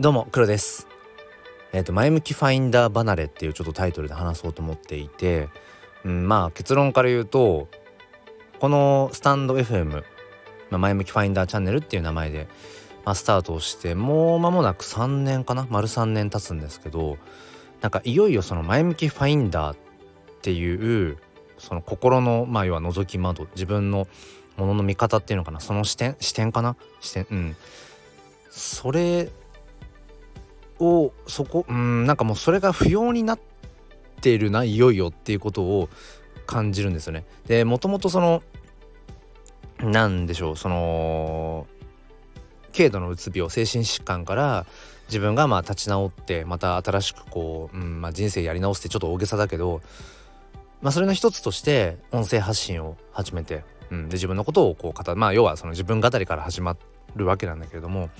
どうも黒です。えっ、ー、と前向きファインダー離れっていうちょっとタイトルで話そうと思っていて、うん、まあ結論から言うとこのスタンド FM、まあ、前向きファインダーチャンネルっていう名前で、まあ、スタートをしてもう間もなく3年かな？丸3年経つんですけどなんかいよいよその前向きファインダーっていうその心のまあ要は覗き窓自分のものの見方っていうのかな？その視点視点かな？視点うん。それをそこうんなんかもうそれが不要になっているないよいよっていうことを感じるんですよね。でもともとそのなんでしょうその軽度のうつ病精神疾患から自分がまあ立ち直ってまた新しくこう、うんまあ、人生やり直すってちょっと大げさだけど、まあ、それの一つとして音声発信を始めて、うん、で自分のことをこう語まあ要はその自分語りから始まるわけなんだけれども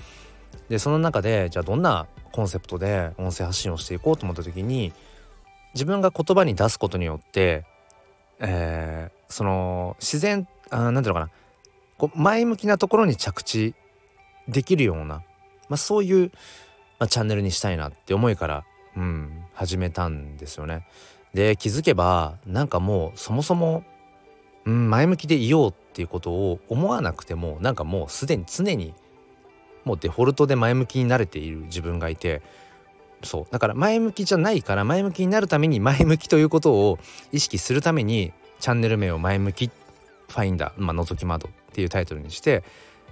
でその中でじゃあどんなコンセプトで音声発信をしていこうと思った時に自分が言葉に出すことによって、えー、その自然あなんていうのかなこう前向きなところに着地できるような、まあ、そういう、まあ、チャンネルにしたいなって思いから、うん、始めたんですよね。で気づけばなんかもうそもそも、うん、前向きでいようっていうことを思わなくてもなんかもうすでに常にもうデフォルトで前向きになれている自分がいてそうだから前向きじゃないから前向きになるために前向きということを意識するためにチャンネル名を前向きファインダー、まあ、覗き窓っていうタイトルにして、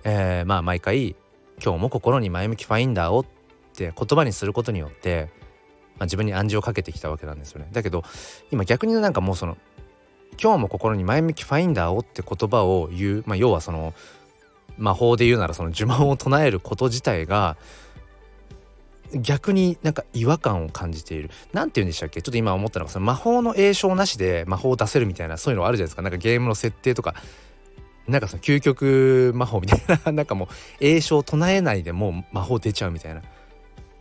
えー、まあ毎回今日も心に前向きファインダーをって言葉にすることによって、まあ、自分に暗示をかけてきたわけなんですよね。だけど今逆になんかもうその今日も心に前向きファインダーをって言葉を言う、まあ、要はその魔法で言うならその呪文を唱えること自体が逆になんか違和感を感じている。何て言うんでしたっけ？ちょっと今思ったのがその魔法の栄唱なしで魔法を出せるみたいなそういうのあるじゃないですか。なんかゲームの設定とか。なんかその究極魔法みたいな。なんかもう栄唱唱えないでもう魔法出ちゃうみたいな。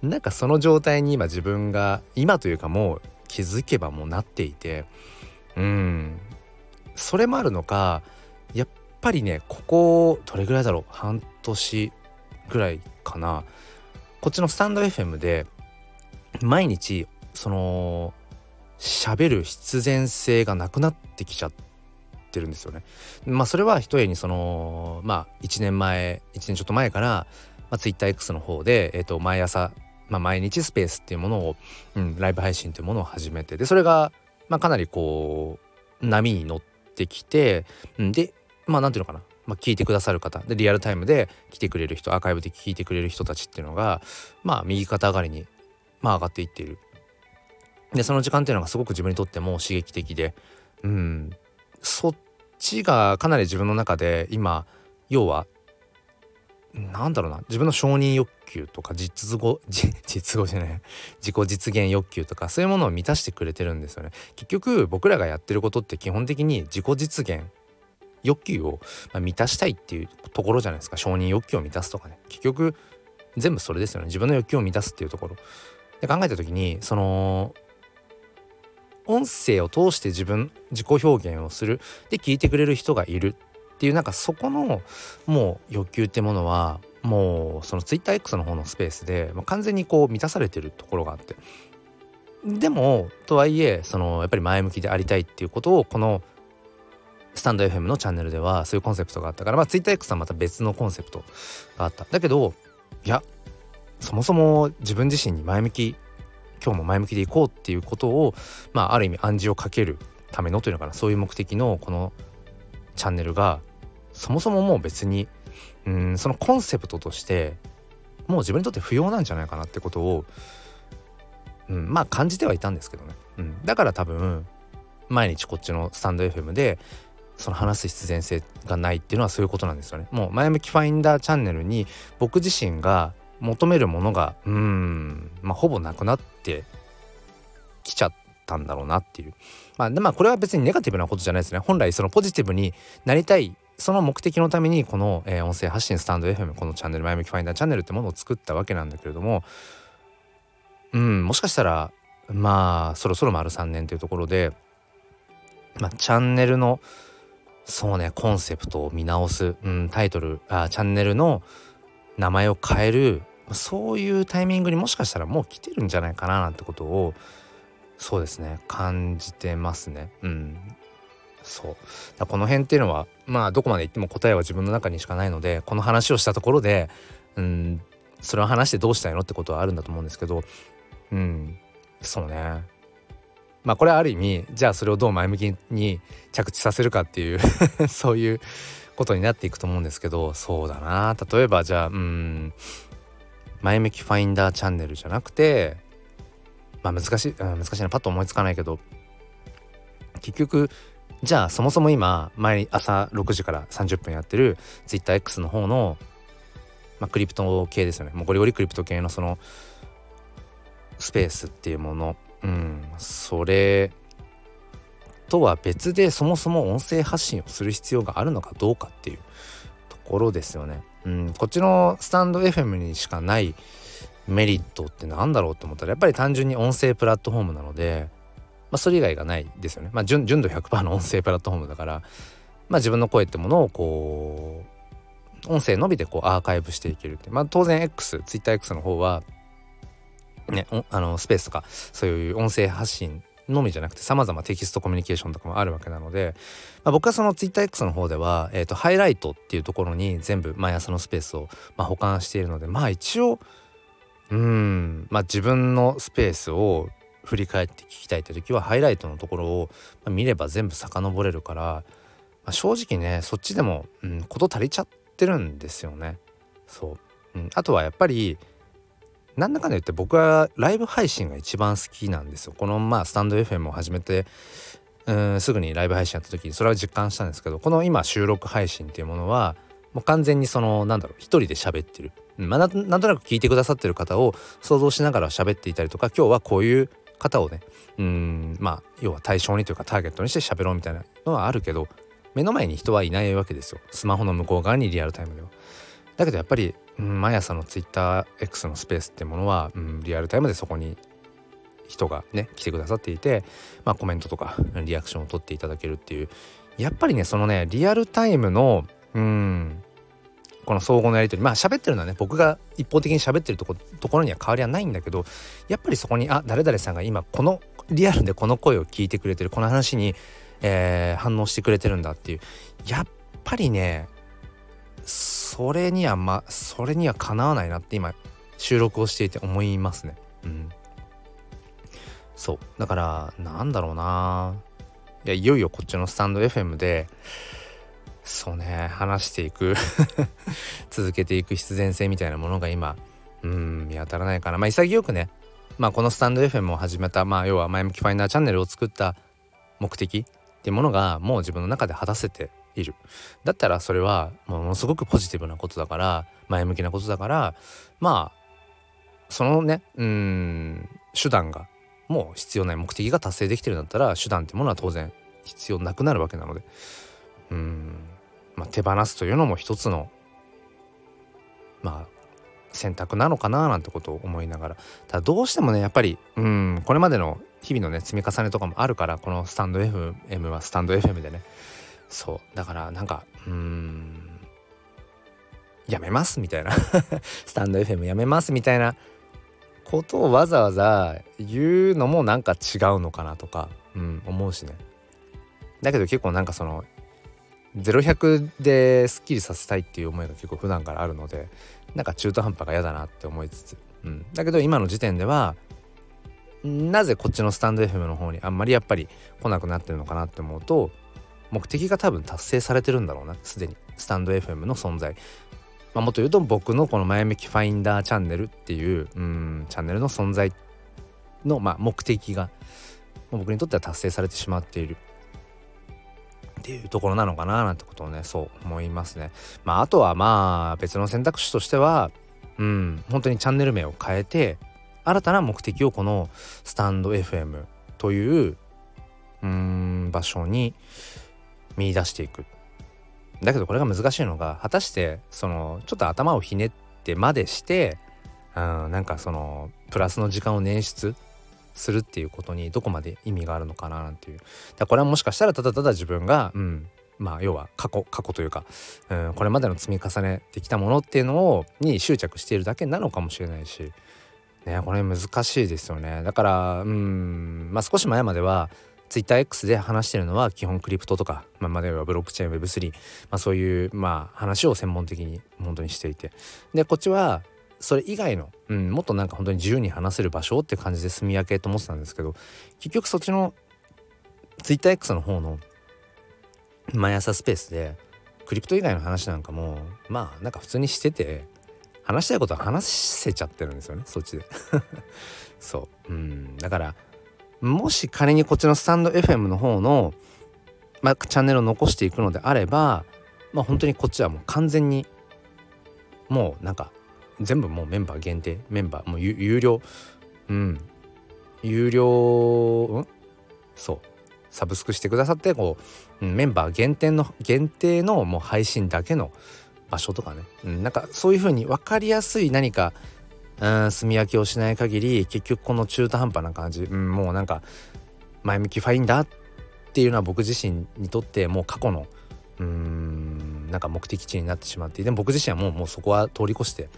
なんかその状態に今自分が今というかもう気づけばもうなっていて。うん。それもあるのかやっぱりねここどれぐらいだろう半年ぐらいかなこっちのスタンド FM で毎日その喋る必然性がなくなってきちゃってるんですよね。まあそれは一重にそのまあ1年前1年ちょっと前から、まあ、TwitterX の方で、えー、と毎朝、まあ、毎日スペースっていうものを、うん、ライブ配信っていうものを始めてでそれが、まあ、かなりこう波に乗ってきて、うん、でまあ何ていうのかな、まあ、聞いてくださる方。でリアルタイムで来てくれる人アーカイブで聞いてくれる人たちっていうのがまあ右肩上がりに、まあ、上がっていっている。でその時間っていうのがすごく自分にとっても刺激的で。うん。そっちがかなり自分の中で今要はなんだろうな。自分の承認欲求とか実語 実語じゃない。自己実現欲求とかそういうものを満たしてくれてるんですよね。結局僕らがやってることって基本的に自己実現欲求を満たしたいっていうところじゃないですか。承認欲求を満たすとかね。結局全部それですよね。自分の欲求を満たすっていうところ。で考えた時にその音声を通して自分自己表現をする。で聞いてくれる人がいる。っていうなんかそこのもう欲求ってものはもうその TwitterX の方のスペースで、まあ、完全にこう満たされてるところがあって。でもとはいえそのやっぱり前向きでありたいっていうことをこのスタンド FM のチャンネルではそういうコンセプトがあったからまあ TwitterX はまた別のコンセプトがあった。だけどいやそもそも自分自身に前向き今日も前向きでいこうっていうことをまあある意味暗示をかけるためのというのかな。そういう目的のこのチャンネルがそもそももう別にうんそのコンセプトとしてもう自分にとって不要なんじゃないかなってことを、うん、まあ感じてはいたんですけどね、うん、だから多分毎日こっちのスタンド FM でその話す必然性がないっていうのはそういうことなんですよね。もう前向きファインダーチャンネルに僕自身が求めるものがうんまあほぼなくなってきちゃったんだろうなっていう。まあでまあこれは別にネガティブなことじゃないですね。本来そのポジティブになりたいその目的のためにこの、えー、音声発信スタンド FM このチャンネル前向きファインダーチャンネルってものを作ったわけなんだけれどもうんもしかしたらまあそろそろ丸3年というところでまあチャンネルのそうねコンセプトを見直す、うん、タイトルあチャンネルの名前を変えるそういうタイミングにもしかしたらもう来てるんじゃないかななんてことをそうですね感じてますね。うん。そう。この辺っていうのはまあどこまで行っても答えは自分の中にしかないのでこの話をしたところでうんそれを話してどうしたいのってことはあるんだと思うんですけどうん。そうね。まあこれはある意味じゃあそれをどう前向きに着地させるかっていう そういうことになっていくと思うんですけどそうだな。例えばじゃあうん前向きファインダーチャンネルじゃなくてまあ難しい、うん、難しいなパッと思いつかないけど結局じゃあそもそも今毎朝6時から30分やってる TwitterX の方の、まあ、クリプト系ですよね。もうゴリゴリクリプト系のそのスペースっていうものうんそれとは別でそもそも音声発信をする必要があるのかどうかっていうところですよね。うん、こっちのスタンド FM にしかないメリットって何だろうと思ったらやっぱり単純に音声プラットフォームなので、まあ、それ以外がないですよね。まあ純純度100%の音声プラットフォームだから、まあ、自分の声ってものをこう音声のみでこうアーカイブしていけるって、まあ、当然 X、TwitterX の方はね、あのスペースとかそういう音声発信のみじゃなくて様々テキストコミュニケーションとかもあるわけなので、まあ、僕はその TwitterX の方では、えーと、ハイライトっていうところに全部毎朝のスペースを、まあ、保管しているのでまあ一応うんまあ自分のスペースを振り返って聞きたいって時はハイライトのところを見れば全部遡れるから、まあ、正直ねそっちでも、うん、事足りちゃってるんですよね。そう、うん、あとはやっぱりなんだかんだ言って僕はライブ配信が一番好きなんですよ。このまあスタンド FM を始めてうんすぐにライブ配信やった時にそれは実感したんですけどこの今収録配信っていうものはもう完全にそのなんだろう一人で喋ってる、まあ、なんとなく聞いてくださってる方を想像しながら喋っていたりとか今日はこういう方をねうんまあ要は対象にというかターゲットにして喋ろうみたいなのはあるけど目の前に人はいないわけですよスマホの向こう側にリアルタイムでは。だけどやっぱり、うん、毎朝の TwitterX のスペースってものは、うん、リアルタイムでそこに人がね来てくださっていて、まあ、コメントとかリアクションを取っていただけるっていう。やっぱりねそのねリアルタイムのうんこの相互のやり取りまあ喋ってるのはね僕が一方的に喋ってるとこところには変わりはないんだけどやっぱりそこにあ誰々さんが今このリアルでこの声を聞いてくれてるこの話に、えー、反応してくれてるんだっていう。やっぱりねそれにはまそれにはかなわないなって今収録をしていて思いますね。うん。そう。だからなんだろうな。いやいよいよこっちのスタンド FM でそうね話していく 続けていく必然性みたいなものが今うん見当たらないかな。まあ潔くねまあこのスタンド FM を始めたまあ要は前向きファイナーチャンネルを作った目的っていうものがもう自分の中で果たせている。だったらそれはものすごくポジティブなことだから前向きなことだからまあそのねうん手段がもう必要ない目的が達成できてるんだったら手段ってものは当然必要なくなるわけなので。うんまあ手放すというのも一つのまあ選択なのかななんてことを思いながら。ただどうしてもねやっぱりうんこれまでの日々のね積み重ねとかもあるからこのスタンド FM はスタンド FM でね。そう。だからなんかうんやめますみたいな。スタンド FM やめますみたいな。ことをわざわざ言うのもなんか違うのかなとか、うん、思うしね。だけど結構なんかその0100ですっきりさせたいっていう思いが結構普段からあるのでなんか中途半端が嫌だなって思いつつ、うん、だけど今の時点ではなぜこっちのスタンド FM の方にあんまりやっぱり来なくなってるのかなって思うと目的が多分達成されてるんだろうなすでに。スタンド FM の存在、まあ、もっと言うと僕のこの前向きファインダーチャンネルっていううんチャンネルの存在の、まあ、目的が僕にとっては達成されてしまっている。っていうところなのかななんてことをねそう思いますね。まああとはまあ別の選択肢としてはうん本当にチャンネル名を変えて新たな目的をこのスタンド FM といううん場所に見出していく。だけどこれが難しいのが果たしてそのちょっと頭をひねってまでしてうんなんかそのプラスの時間を捻出するっていうことにどこまで意味があるのかななんていう。だこれはもしかしたらただただ自分がうんまあ要は過去過去というか、うん、これまでの積み重ねてきたものっていうのをに執着しているだけなのかもしれないしねこれ難しいですよね。だからうんまあ少し前までは TwitterX で話してるのは基本クリプトとか、まあ、まではブロックチェーン Web3、まあ、そういうまあ話を専門的に本当にしていて。でこっちはそれ以外の、うん、もっとなんか本当に自由に話せる場所って感じで住み分けと思ってたんですけど結局そっちの TwitterX の方の毎朝スペースでクリプト以外の話なんかもまあなんか普通にしてて話したいことは話せちゃってるんですよね。そっちで。そう。うん。だからもし仮にこっちのスタンド FM の方の、まあ、チャンネルを残していくのであればまあ本当にこっちはもう完全にもうなんか全部もうメンバー限定メンバーもう有料うん。有料うん？そう。サブスクしてくださってこう、メンバー限定の限定のもう配信だけの場所とかね、うん、なんかそういう風に分かりやすい何か、うん、住み分けをしない限り結局この中途半端な感じ、うん、もうなんか前向きファインダーっていうのは僕自身にとってもう過去のうんなんか目的地になってしまってでも僕自身はもうもうそこは通り越して、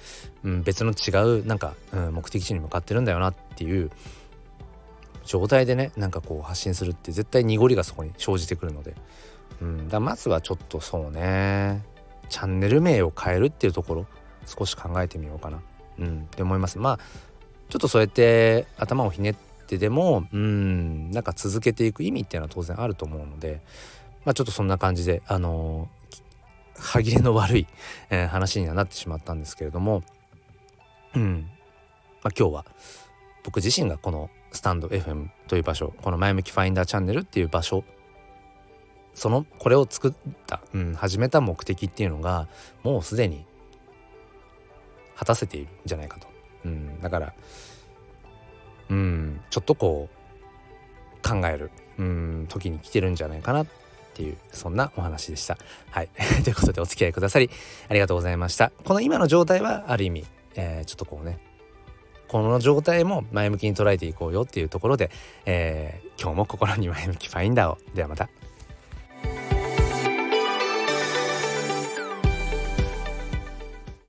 うん、別の違うなんか、うん、目的地に向かってるんだよなっていう状態でねなんかこう発信するって絶対濁りがそこに生じてくるので、うん、だまずはちょっとそうね。チャンネル名を変えるっていうところ少し考えてみようかな、うん、って思います。まあちょっとそうやって頭をひねってでもうん。なんか続けていく意味っていうのは当然あると思うのでまあちょっとそんな感じであのー、歯切れの悪い、えー、話にはなってしまったんですけれどもうん、まあ、今日は僕自身がこのスタンド FM という場所この前向きファインダーチャンネルっていう場所そのこれを作った、うん、始めた目的っていうのがもうすでに果たせているんじゃないかと、うん、だからうんちょっとこう考える、うん、時に来てるんじゃないかなっていうそんなお話でした。はい ということでお付き合いくださりありがとうございました。この今の状態はある意味、えー、ちょっとこうねこの状態も前向きに捉えていこうよっていうところで、えー、今日も心に前向きファインダーをではまた。